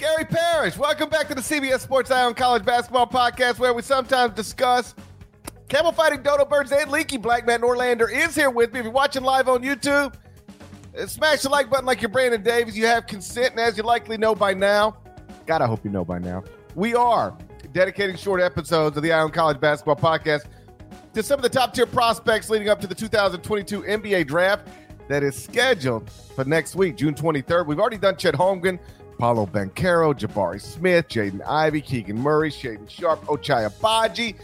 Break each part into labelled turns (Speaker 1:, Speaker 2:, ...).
Speaker 1: Gary Parrish. Welcome back to the CBS Sports on College Basketball Podcast, where we sometimes discuss camel fighting dodo birds and leaky black man Norlander is here with me. If you're watching live on YouTube, uh, smash the like button like you're Brandon Davies. You have consent, and as you likely know by now, God, I hope you know by now, we are dedicating short episodes of the on College Basketball Podcast to some of the top tier prospects leading up to the 2022 NBA Draft that is scheduled for next week, June 23rd. We've already done Chet Holmgren, Paolo Banchero, Jabari Smith, Jaden Ivey, Keegan Murray, Shaedon Sharpe, Ochai Agbaji.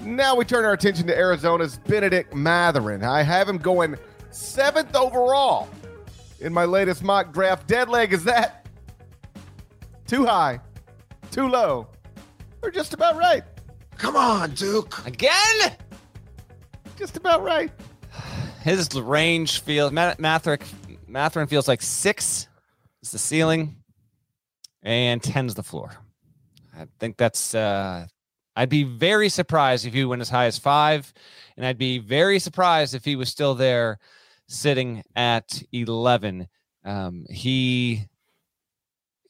Speaker 1: Now we turn our attention to Arizona's Bennedict Mathurin. I have him going seventh overall in my latest mock draft. Dead leg is that too high, too low, or just about right?
Speaker 2: Come on, Duke.
Speaker 3: Again?
Speaker 1: Just about right.
Speaker 3: His range feels Matherick Mathurin feels like six is the ceiling and 10's the floor. I think that's uh I'd be very surprised if he went as high as five, and I'd be very surprised if he was still there sitting at 11. Um, he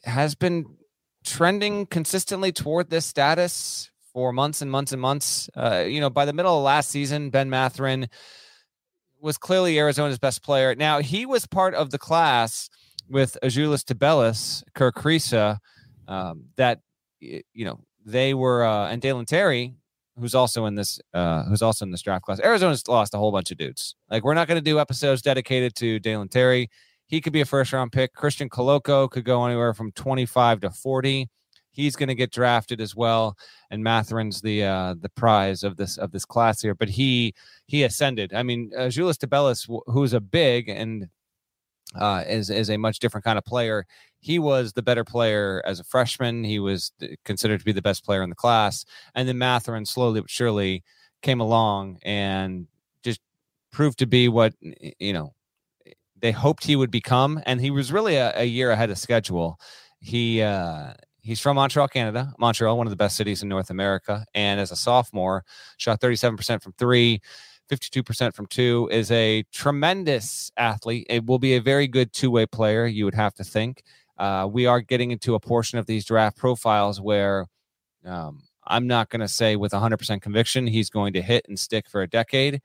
Speaker 3: has been trending consistently toward this status for months and months and months. Uh, you know, by the middle of last season, Ben Mathurin was clearly Arizona's best player. Now he was part of the class with Azuolas Tubelis, Kerr Kriisa, um, that you know they were, uh, and Dalen Terry, who's also in this, uh, who's also in this draft class. Arizona's lost a whole bunch of dudes. Like we're not going to do episodes dedicated to Dalen Terry. He could be a first round pick. Christian Koloko could go anywhere from 25 to 40 he's going to get drafted as well. And Mathurin's the uh, the prize of this of this class here. But he he ascended. I mean, uh, Julius Tubelis, who's a big and uh, is is a much different kind of player. He was the better player as a freshman. He was considered to be the best player in the class, and then Mathurin slowly but surely came along and just proved to be what you know they hoped he would become. And he was really a, a year ahead of schedule. He uh, He's from Montreal, Canada. Montreal, one of the best cities in North America. And as a sophomore, shot 37% from three, 52% from two, is a tremendous athlete. It will be a very good two way player, you would have to think. Uh, we are getting into a portion of these draft profiles where um, I'm not going to say with 100% conviction he's going to hit and stick for a decade,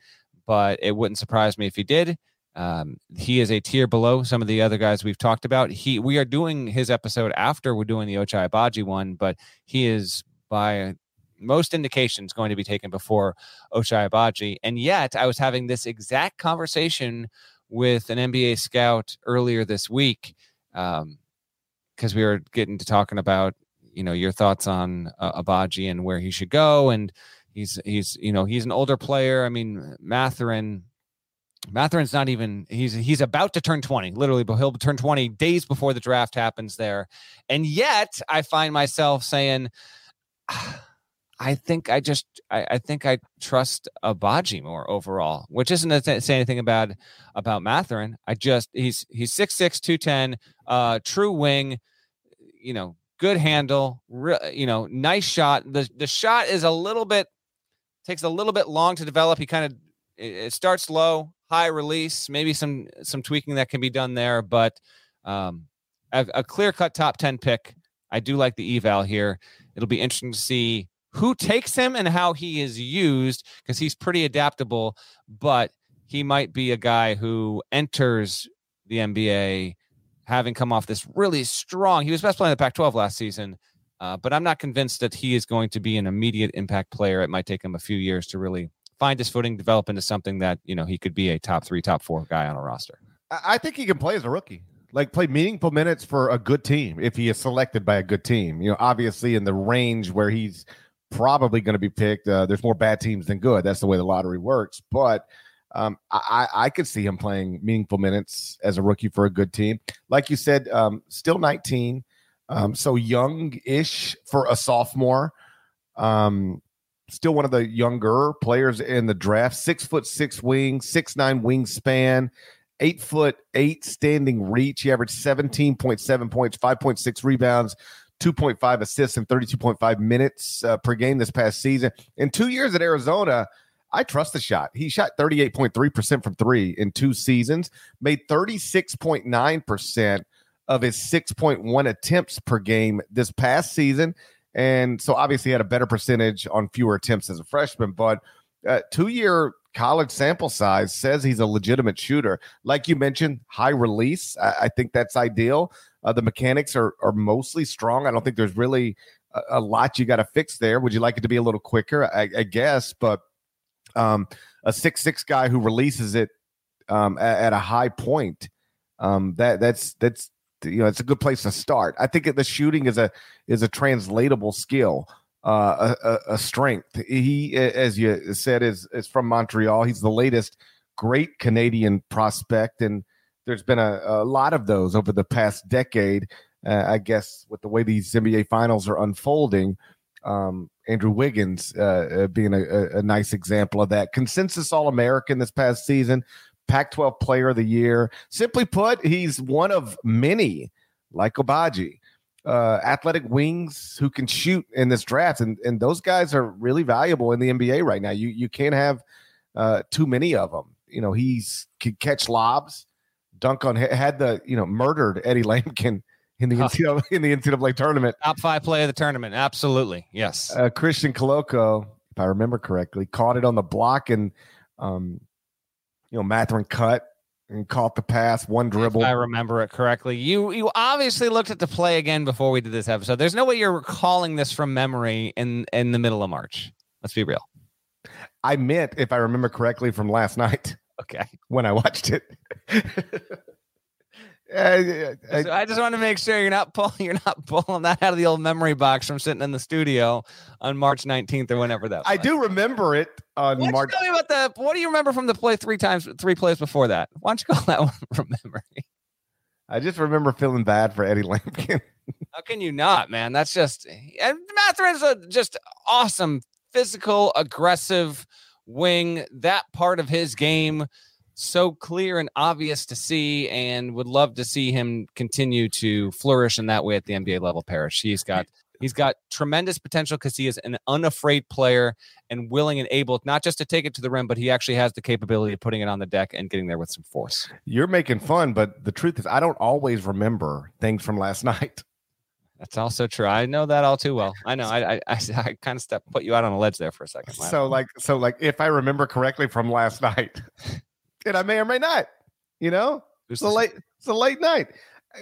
Speaker 3: but it wouldn't surprise me if he did. Um, he is a tier below some of the other guys we've talked about. He we are doing his episode after we're doing the Ochai Agbaji one, but he is by most indications going to be taken before Ochai Agbaji. And yet, I was having this exact conversation with an NBA scout earlier this week because um, we were getting to talking about you know your thoughts on uh, Agbaji and where he should go, and he's he's you know he's an older player. I mean, Mathurin Mathurin's not even he's he's about to turn 20, literally, but he'll turn 20 days before the draft happens there. And yet I find myself saying, I think I just I, I think I trust Agbaji more overall, which isn't to say anything about about Mathurin. I just he's he's six six two ten, uh true wing, you know, good handle, re, you know, nice shot. The the shot is a little bit takes a little bit long to develop. He kind of it, it starts low, high release, maybe some some tweaking that can be done there, but um, a, a clear cut top 10 pick. I do like the eval here. It'll be interesting to see who takes him and how he is used because he's pretty adaptable, but he might be a guy who enters the NBA having come off this really strong. He was best player in the Pac 12 last season, uh, but I'm not convinced that he is going to be an immediate impact player. It might take him a few years to really find his footing, develop into something that you know he could be a top three, top four guy on a roster.
Speaker 1: I think he can play as a rookie, like play meaningful minutes for a good team if he is selected by a good team. You know, obviously in the range where he's probably going to be picked, uh, there's more bad teams than good. That's the way the lottery works. But Um, I, I could see him playing meaningful minutes as a rookie for a good team. Like you said, um, still 19, um, so young-ish for a sophomore. Um, still one of the younger players in the draft. Six foot six wing, six nine wingspan, eight foot eight standing reach. He averaged 17.7 points, 5.6 rebounds, 2.5 assists, and 32.5 minutes uh, per game this past season. In two years at Arizona, I trust the shot. He shot 38.3% from three in two seasons, made 36.9% of his 6.1 attempts per game this past season. And so obviously had a better percentage on fewer attempts as a freshman, but uh, two year college sample size says he's a legitimate shooter. Like you mentioned, high release. I, I think that's ideal. Uh, the mechanics are, are mostly strong. I don't think there's really a, a lot you got to fix there. Would you like it to be a little quicker? I, I guess, but um, a six six guy who releases it um, at, at, a high point. Um, that that's that's you know it's a good place to start. I think the shooting is a is a translatable skill, uh, a, a, strength. He, as you said, is is from Montreal. He's the latest great Canadian prospect, and there's been a, a lot of those over the past decade. Uh, I guess with the way these NBA finals are unfolding, um, Andrew Wiggins uh, uh being a, a, nice example of that. Consensus All American this past season, Pac 12 Player of the Year. Simply put, he's one of many, like Agbaji, uh, athletic wings who can shoot in this draft. And, and those guys are really valuable in the NBA right now. You, you can't have uh, too many of them. You know, he's can catch lobs, dunk on, had the, you know, murdered Eddie Lampkin in the NCAA, in the NCAA tournament.
Speaker 3: Top five play of the tournament. Absolutely. Yes.
Speaker 1: Uh, Christian Koloko, if I remember correctly, caught it on the block and, um, you know, Mathurin cut and caught the pass, one dribble.
Speaker 3: If I remember it correctly. You you obviously looked at the play again before we did this episode. There's no way you're recalling this from memory in in the middle of March. Let's be real.
Speaker 1: I meant, if I remember correctly, from last night.
Speaker 3: Okay.
Speaker 1: When I watched it.
Speaker 3: I, I, so I just want to make sure you're not pulling you're not pulling that out of the old memory box from sitting in the studio on March 19th or whenever that. Was.
Speaker 1: I do remember it on
Speaker 3: Why
Speaker 1: March.
Speaker 3: Tell me about the. What do you remember from the play three times, three plays before that? Why don't you call that one from memory?
Speaker 1: I just remember feeling bad for Eddie Lampkin.
Speaker 3: How can you not, man? That's just and Mathurin's a just awesome, physical, aggressive wing. That part of his game so clear and obvious to see, and would love to see him continue to flourish in that way at the NBA level. Parrish, he's got he's got tremendous potential because he is an unafraid player and willing and able not just to take it to the rim, but he actually has the capability of putting it on the deck and getting there with some force.
Speaker 1: You're making fun, but the truth is, I don't always remember things from last night.
Speaker 3: That's also true. I know that all too well. I know. I I, I, I kind of step put you out on a ledge there for a second.
Speaker 1: So like so like if I remember correctly from last night, and I may or may not. You know, it's a late it's a late night.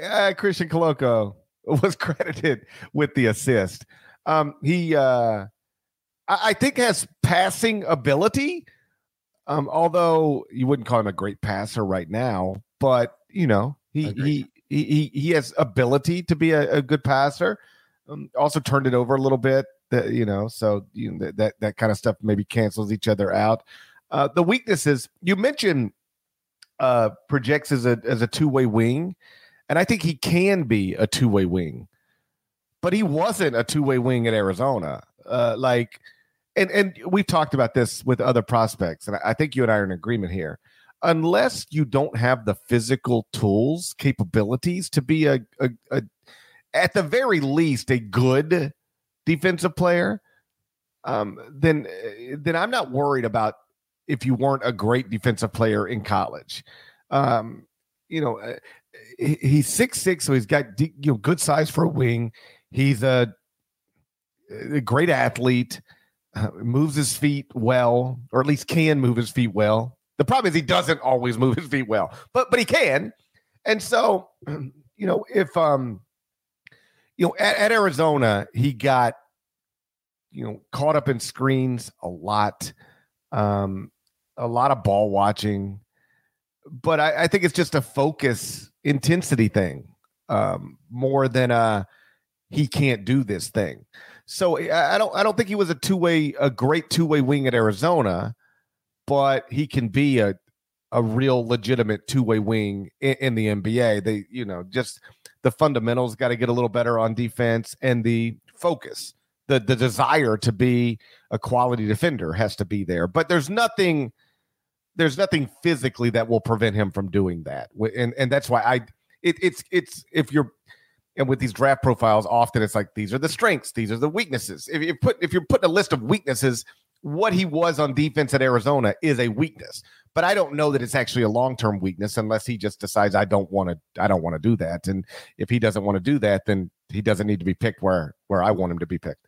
Speaker 1: Uh, Christian Koloko was credited with the assist. Um, he, uh, I, I think, has passing ability. Um, although you wouldn't call him a great passer right now, but you know, he he, he he has ability to be a, a good passer. Um, also turned it over a little bit. That you know, so you know, that, that that kind of stuff maybe cancels each other out. Uh, the weaknesses you mentioned uh, projects as a as a two way wing, and I think he can be a two way wing, but he wasn't a two way wing at Arizona. Uh, like, and and we've talked about this with other prospects, and I think you and I are in agreement here. Unless you don't have the physical tools, capabilities to be a, a, a at the very least a good defensive player, um, then then I'm not worried about if you weren't a great defensive player in college. Um, you know, uh, he's six six, so he's got you know good size for a wing. He's a, a great athlete, uh, moves his feet well, or at least can move his feet well. The problem is he doesn't always move his feet well, but but he can. And so, you know, if um, you know, at, at Arizona, he got you know caught up in screens a lot. Um, a lot of ball watching, but I, I think it's just a focus intensity thing um, more than a he can't do this thing. So I, I don't I don't think he was a two way a great two way wing at Arizona, but he can be a a real legitimate two way wing in, in, the NBA. They, you know, just the fundamentals got to get a little better on defense and the focus, the the desire to be a quality defender has to be there. But there's nothing, there's nothing physically that will prevent him from doing that. And and that's why I, it, it's it's if you're and with these draft profiles, often it's like these are the strengths, these are the weaknesses. If you put if you're putting a list of weaknesses, what he was on defense at Arizona is a weakness. But I don't know that it's actually a long-term weakness unless he just decides I don't want to I don't want to do that. And if he doesn't want to do that, then he doesn't need to be picked where where I want him to be picked.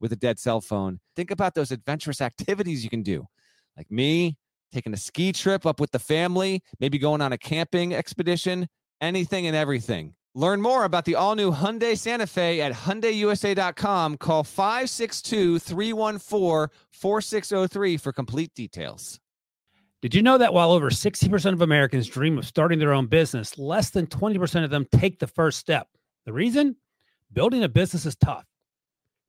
Speaker 3: with a dead cell phone. Think about those adventurous activities you can do. Like me, taking a ski trip up with the family, maybe going on a camping expedition, anything and everything. Learn more about the all new Hyundai Santa Fe at HyundaiUSA.com. Call 562 314 4603 for complete details.
Speaker 4: Did you know that while over 60% of Americans dream of starting their own business, less than 20% of them take the first step? The reason? Building a business is tough.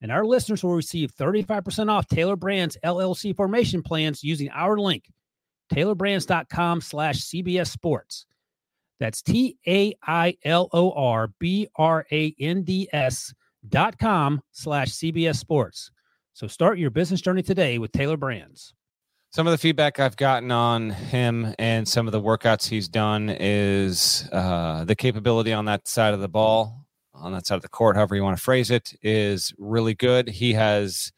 Speaker 4: And our listeners will receive 35% off Tailor Brands LLC formation plans using our link, tailorbrands.com slash CBS Sports. That's T A I L O R B R A N D S dot com slash CBS Sports. So start your business journey today with Tailor Brands.
Speaker 3: Some of the feedback I've gotten on him and some of the workouts he's done is uh, the capability on that side of the ball on that side of the court, however you want to phrase it, is really good. He has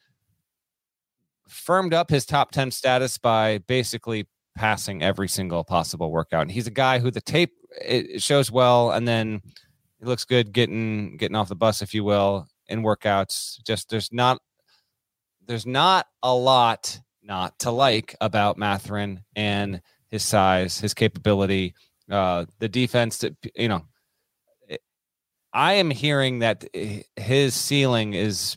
Speaker 3: firmed up his top 10 status by basically passing every single possible workout. And he's a guy who the tape it shows well and then he looks good getting getting off the bus if you will in workouts. Just there's not there's not a lot not to like about Mathurin and his size, his capability, uh the defense that you know I am hearing that his ceiling is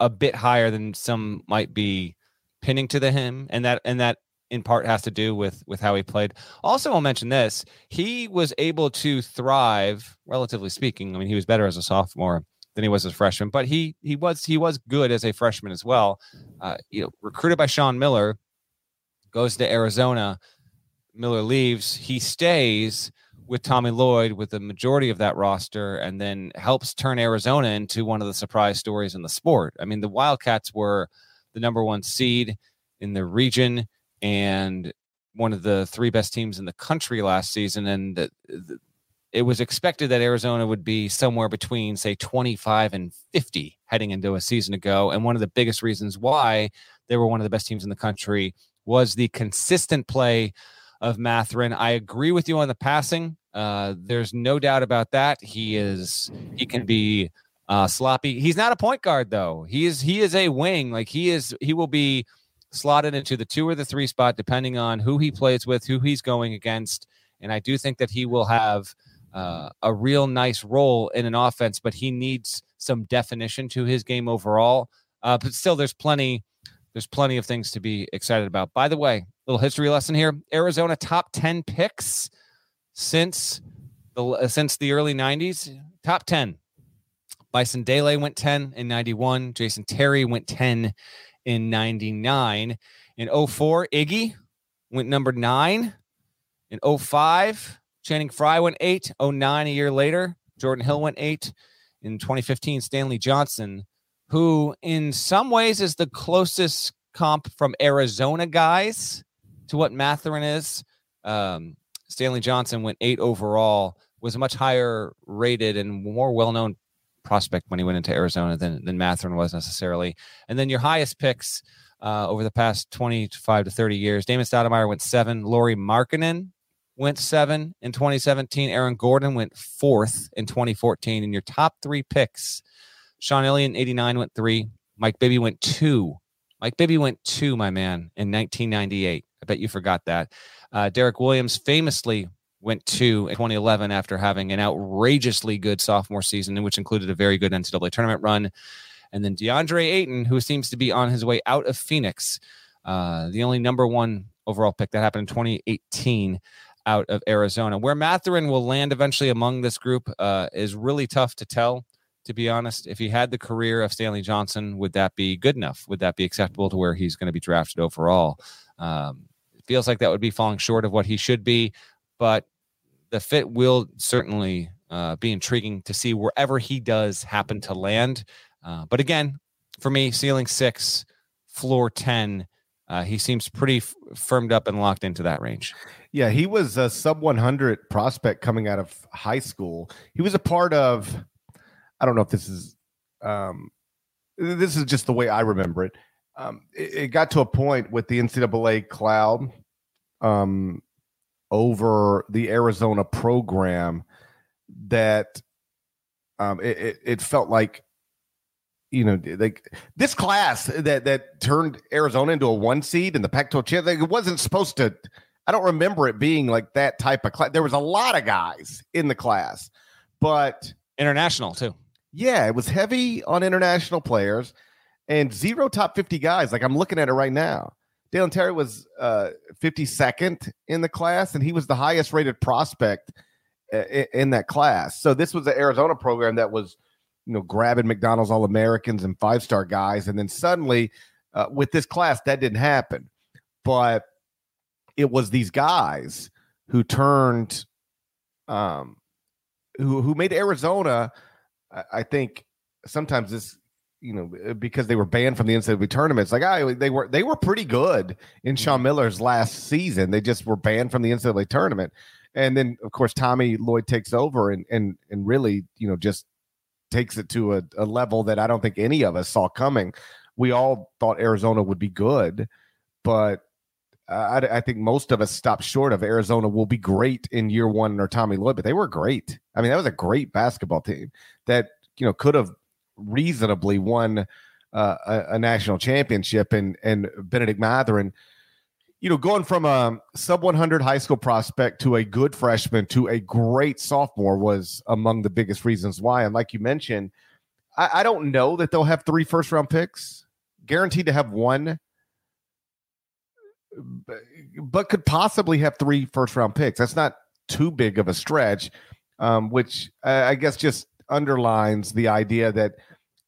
Speaker 3: a bit higher than some might be pinning to the him, and that and that in part has to do with with how he played. Also, I'll mention this: he was able to thrive, relatively speaking. I mean, he was better as a sophomore than he was as a freshman, but he he was he was good as a freshman as well. Uh, you know, recruited by Sean Miller, goes to Arizona. Miller leaves. He stays with Tommy Lloyd with the majority of that roster and then helps turn Arizona into one of the surprise stories in the sport. I mean, the Wildcats were the number one seed in the region and one of the three best teams in the country last season. And the, the, it was expected that Arizona would be somewhere between, say, 25 and 50 heading into a season ago. And one of the biggest reasons why they were one of the best teams in the country was the consistent play of Mathurin. I agree with you on the passing. Uh, there's no doubt about that. He is he can be uh, sloppy. He's not a point guard though. He is he is a wing. Like he is he will be slotted into the two or the three spot depending on who he plays with, who he's going against. And I do think that he will have uh, a real nice role in an offense, but he needs some definition to his game overall. Uh, but still, there's plenty there's plenty of things to be excited about. By the way, little history lesson here: Arizona top ten picks since the uh, since the early '90s. Top ten: Bison Dele went ten in '91. Jason Terry went ten in '99. In 04, Iggy went number nine. In 05, Channing Frye went eight. 09, a year later, Jordan Hill went eight. In 2015, Stanley Johnson who in some ways is the closest comp from Arizona guys to what Mathurin is. Um, Stanley Johnson went eight overall, was a much higher rated and more well known prospect when he went into Arizona than, than Mathurin was necessarily. And then your highest picks uh, over the past 25 to 30 years Damon Stoudamire went seven, Lauri Markkanen went seven in 2017, Aaron Gordon went fourth in 2014. And your top three picks Sean Elliott, 89, went three, Mike Bibby went two. Mike Bibby went two, my man, in 1998. I bet you forgot that. Uh, Derrick Williams famously went to 2011 after having an outrageously good sophomore season, which included a very good NCAA tournament run. And then DeAndre Ayton, who seems to be on his way out of Phoenix, uh, the only number one overall pick that happened in 2018 out of Arizona. Where Mathurin will land eventually among this group uh, is really tough to tell, to be honest. If he had the career of Stanley Johnson, would that be good enough? Would that be acceptable to where he's going to be drafted overall? Um, feels like that would be falling short of what he should be, but the fit will certainly uh, be intriguing to see wherever he does happen to land. Uh, but again, for me, ceiling six, floor 10, uh, he seems pretty f- firmed up and locked into that range.
Speaker 1: Yeah, he was a sub 100 prospect coming out of high school. He was a part of, I don't know if this is, um, this is just the way I remember it. Um, it, it got to a point with the NCAA cloud um, over the Arizona program that um, it, it, it felt like you know, like this class that that turned Arizona into a one seed in the Pac-12 champ, like it wasn't supposed to. I don't remember it being like that type of class. There was a lot of guys in the class, but
Speaker 3: international too.
Speaker 1: Yeah, it was heavy on international players and zero top 50 guys. Like I'm looking at it right now. Dalen Terry was uh, 52nd in the class, and he was the highest rated prospect uh, in that class. So this was the Arizona program that was you know, grabbing McDonald's All Americans and five star guys. And then suddenly uh, with this class, that didn't happen. But it was these guys who turned, um, who, who made Arizona, I, I think sometimes this, you know, uh, because they were banned from the NCAA tournaments, like I, they were they were pretty good in Sean mm-hmm. Miller's last season. They just were banned from the NCAA tournament, and then of course Tommy Lloyd takes over and and and really, you know, just takes it to a, a level that I don't think any of us saw coming. We all thought Arizona would be good, but I, I, think most of us stopped short of Arizona will be great in year one under Tommy Lloyd, but they were great. I mean, that was a great basketball team that you know could have reasonably won uh, a, a, national championship. And and Bennedict Mathurin you know, going from a sub 100 high school prospect to a good freshman to a great sophomore was among the biggest reasons why. And like you mentioned, I, I don't know that they'll have three first round picks, guaranteed to have one, but could possibly have three first round picks. That's not too big of a stretch, um, which I guess just underlines the idea that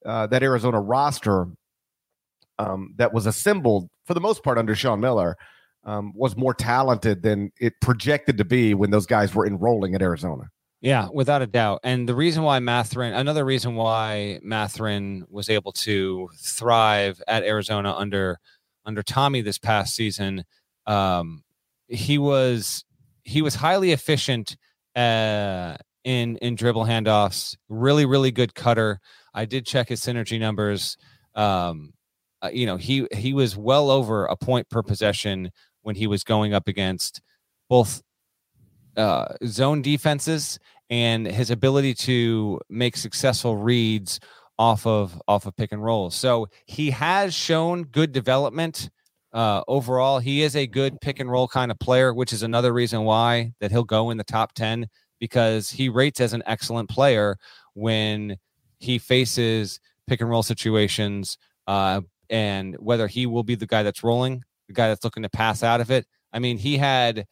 Speaker 1: uh, that Arizona roster um, that was assembled for the most part under Sean Miller um, was more talented than it projected to be when those guys were enrolling at Arizona.
Speaker 3: Yeah, without a doubt. And the reason why Mathurin, another reason why Mathurin was able to thrive at Arizona under under Tommy this past season, um, he was he was highly efficient uh, in in dribble handoffs. Really, really good cutter. I did check his synergy numbers. Um, uh, you know, he he was well over a point per possession when he was going up against both uh, zone defenses and his ability to make successful reads off of off of pick and roll. So he has shown good development uh, overall. He is a good pick and roll kind of player, which is another reason why that he'll go in the top ten because he rates as an excellent player when he faces pick and roll situations. Uh, and whether he will be the guy that's rolling the guy that's looking to pass out of it. I mean, he had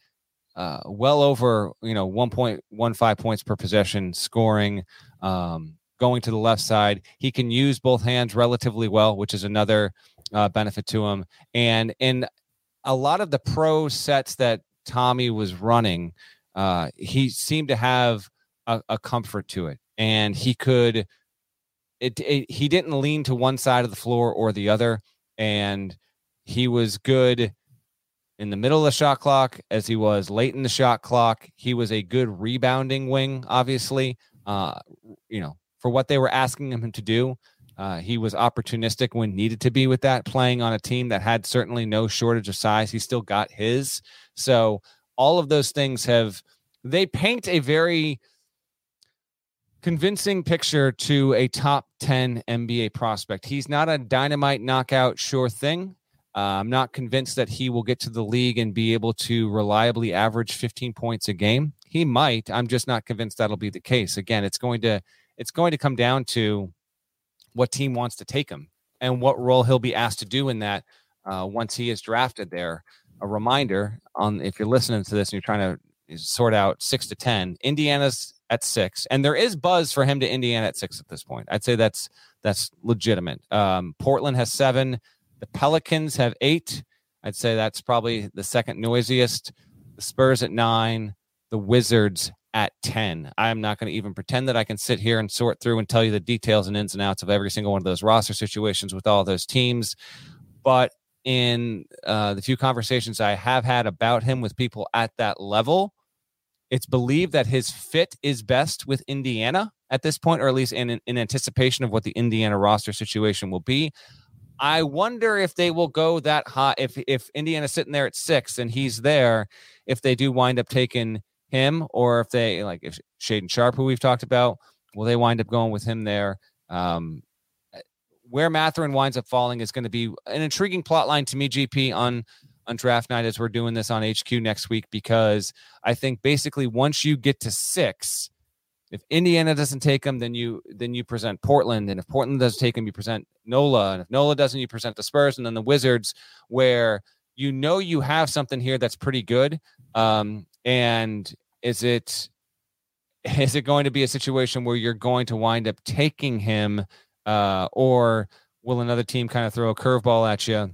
Speaker 3: uh, well over you know 1.15 points per possession scoring. Um, going to the left side, he can use both hands relatively well, which is another uh, benefit to him. And in a lot of the pro sets that Tommy was running, uh, he seemed to have a, a comfort to it, and he could. It, it, he didn't lean to one side of the floor or the other, and he was good in the middle of the shot clock as he was late in the shot clock. He was a good rebounding wing, obviously. Uh, you know, for what they were asking him to do. Uh, he was opportunistic when needed to be with that, playing on a team that had certainly no shortage of size. He still got his. So all of those things have they paint a very convincing picture to a top 10 NBA prospect. He's not a dynamite knockout sure thing. Uh, I'm not convinced that he will get to the league and be able to reliably average 15 points a game. He might. I'm just not convinced that'll be the case. Again, it's going to it's going to come down to what team wants to take him and what role he'll be asked to do in that uh, once he is drafted there. A reminder on if you're listening to this and you're trying to sort out six to 10, Indiana's at six, and there is buzz for him to Indiana at six at this point. I'd say that's that's legitimate. Um, Portland has seven, the Pelicans have eight. I'd say that's probably the second noisiest. The Spurs at nine, the Wizards at 10. I'm not going to even pretend that I can sit here and sort through and tell you the details and ins and outs of every single one of those roster situations with all those teams. But in uh, the few conversations I have had about him with people at that level, it's believed that his fit is best with Indiana at this point, or at least in, in anticipation of what the Indiana roster situation will be. I wonder if they will go that high. If if Indiana's sitting there at six and he's there, if they do wind up taking him, or if they like if Shaedon Sharpe, who we've talked about, will they wind up going with him there? Um, where Mathurin winds up falling is going to be an intriguing plot line to me, GP, on on draft night as we're doing this on HQ next week because I think basically once you get to six, if Indiana doesn't take him, then you then you present Portland, and if Portland doesn't take him, you present Nola, and if Nola doesn't, you present the Spurs, and then the Wizards, where you know you have something here that's pretty good. Um, and is it is it going to be a situation where you're going to wind up taking him, uh, or will another team kind of throw a curveball at you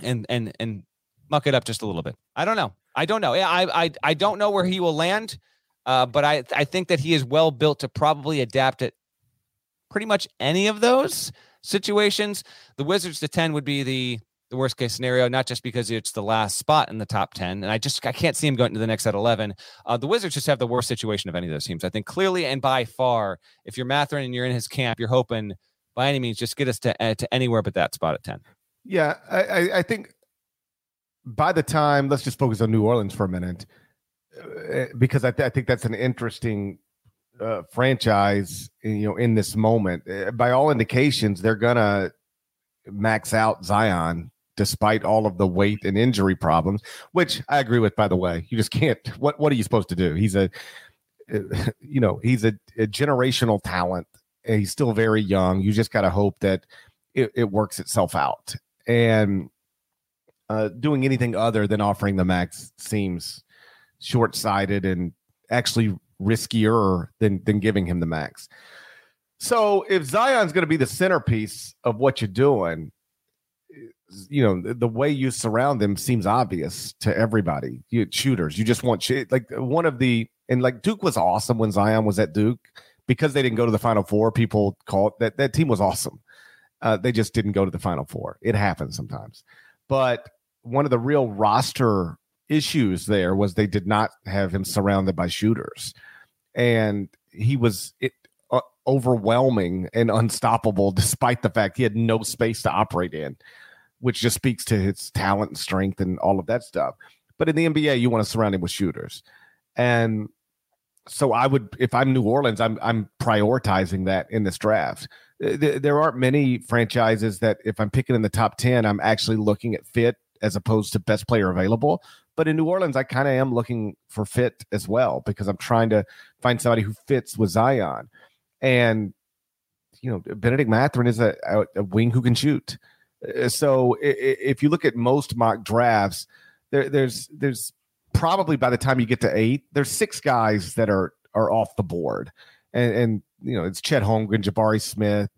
Speaker 3: and and and muck it up just a little bit? I don't know. I don't know. I I I don't know where he will land, uh, but I I think that he is well built to probably adapt it pretty much any of those situations. The Wizards to ten would be the the worst case scenario, not just because it's the last spot in the top 10. And I just I can't see him going to the next at 11. Uh, the Wizards just have the worst situation of any of those teams. I think clearly and by far, if you're Mathurin and you're in his camp, you're hoping by any means just get us to, uh, to anywhere but that spot at 10.
Speaker 1: Yeah, I, I think by the time, let's just focus on New Orleans for a minute, uh, because I, th- I think that's an interesting uh, franchise, you know, in this moment. By all indications, they're gonna max out Zion despite all of the weight and injury problems, which I agree with, by the way. You just can't. What What are you supposed to do? He's a, you know, he's a, a generational talent. He's still very young. You just got to hope that it, it, works itself out. And uh, doing anything other than offering the max seems short sighted and actually riskier than than giving him the max. So if Zion's going to be the centerpiece of what you're doing, you know the, way you surround them seems obvious to everybody. You shooters, you just want like one of the and like Duke was awesome when Zion was at Duke because they didn't go to the Final Four. People called that that team was awesome. Uh, they just didn't go to the Final Four. It happens sometimes, but one of the real roster issues there was they did not have him surrounded by shooters, and he was it, uh, overwhelming and unstoppable despite the fact he had no space to operate in which just speaks to his talent and strength and all of that stuff. But in the NBA, you want to surround him with shooters. And so I would, if I'm New Orleans, I'm I'm prioritizing that in this draft. There aren't many franchises that, if I'm picking in the top ten, I'm actually looking at fit as opposed to best player available. But in New Orleans, I kind of am looking for fit as well because I'm trying to find somebody who fits with Zion. And you know, Bennedict Mathurin is a, a wing who can shoot. Uh, so if you look at most mock drafts, there, there's there's probably by the time you get to eight, there's six guys that are are off the board, and and you know it's Chet Holmgren, Jabari Smith,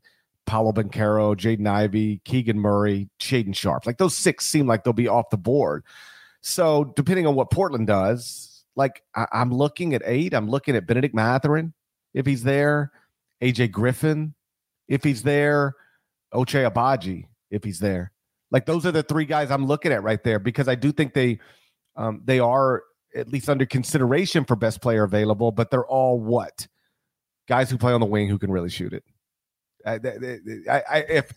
Speaker 1: Paolo Banchero, Jaden Ivey, Keegan Murray, Shaedon Sharpe. Like those six seem like they'll be off the board. So depending on what Portland does, like I, am looking at eight. I'm looking at Bennedict Mathurin if he's there, AJ Griffin if he's there, Ochai Agbaji if he's there. Like those are the three guys I'm looking at right there because I do think they um, they are at least under consideration for best player available, but they're all what guys who play on the wing who can really shoot it. I, I, I if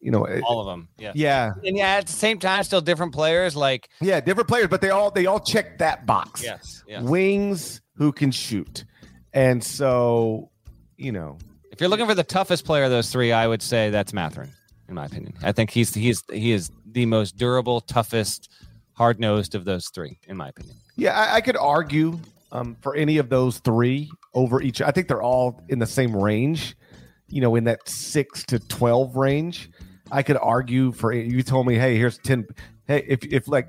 Speaker 1: you know
Speaker 3: all of them, yeah,
Speaker 1: yeah,
Speaker 3: and yeah, at the same time, still different players. Like
Speaker 1: yeah, different players, but they all they all check that box.
Speaker 3: Yes, yes.
Speaker 1: wings who can shoot, and so you know
Speaker 3: if you're looking for the toughest player of those three, I would say that's Mathurin, in my opinion. I think he's he's he is the most durable, toughest, hard nosed of those three, in my opinion.
Speaker 1: Yeah, I, I could argue um, for any of those three over each. I think they're all in the same range, you know, in that six to twelve range. I could argue for you. Told me, hey, here's ten. Hey, if if like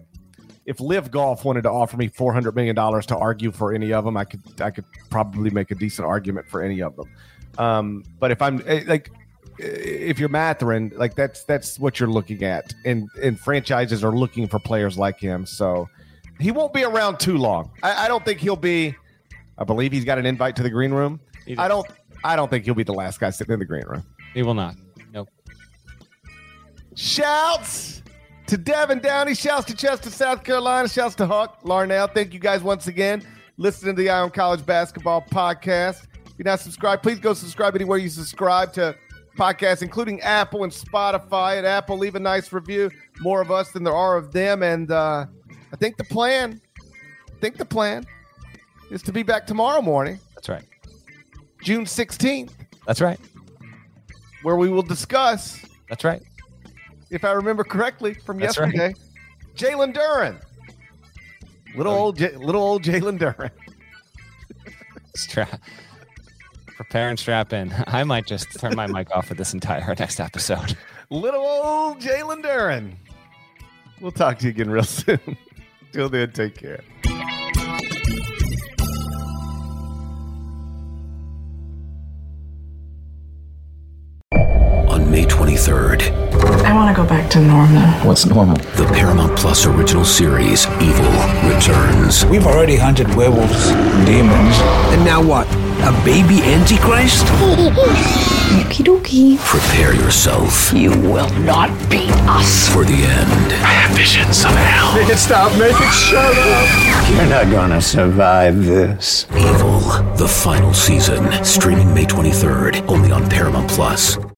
Speaker 1: if LIV Golf wanted to offer me four hundred million dollars to argue for any of them, I could I could probably make a decent argument for any of them. Um, but if I'm eh, like, if you're Mathurin, like that's that's what you're looking at, and and franchises are looking for players like him. So he won't be around too long. I, I don't think he'll be. I believe he's got an invite to the green room. I don't. I don't think he'll be the last guy sitting in the green room.
Speaker 3: He will not. Nope.
Speaker 1: Shouts to Devin Downey. Shouts to Chester, South Carolina. Shouts to Hawk Larnell. Thank you guys once again. Listening to the Eye on College Basketball Podcast. If you're not subscribed, please go subscribe anywhere you subscribe to podcasts, including Apple and Spotify. At Apple, leave a nice review. More of us than there are of them. And uh, I think the plan, I think the plan is to be back tomorrow morning.
Speaker 3: That's right.
Speaker 1: June 16th.
Speaker 3: That's right.
Speaker 1: Where we will discuss.
Speaker 3: That's right.
Speaker 1: If I remember correctly from
Speaker 3: That's
Speaker 1: yesterday,
Speaker 3: right.
Speaker 1: Jalen Duren. Little
Speaker 3: Oh,
Speaker 1: old, J- little old Jalen Duren.
Speaker 3: Strap. Prepare and strap in. I might just turn my mic off for this entire next episode.
Speaker 1: Little old Jalen Duren. We'll talk to you again real soon. Till then, take care.
Speaker 2: On May 23rd,
Speaker 5: I want to go back to normal.
Speaker 6: What's normal?
Speaker 2: the Paramount Plus original series Evil returns.
Speaker 6: We've already hunted werewolves, demons.
Speaker 7: And now what? A baby antichrist?
Speaker 8: Okie dokie.
Speaker 2: Prepare yourself
Speaker 8: You will not beat us.
Speaker 2: for the end.
Speaker 7: I have visions of hell. Make it stop. Make it shut up.
Speaker 6: You're not gonna survive this.
Speaker 2: Evil, the final season, streaming May 23rd, only on Paramount Plus.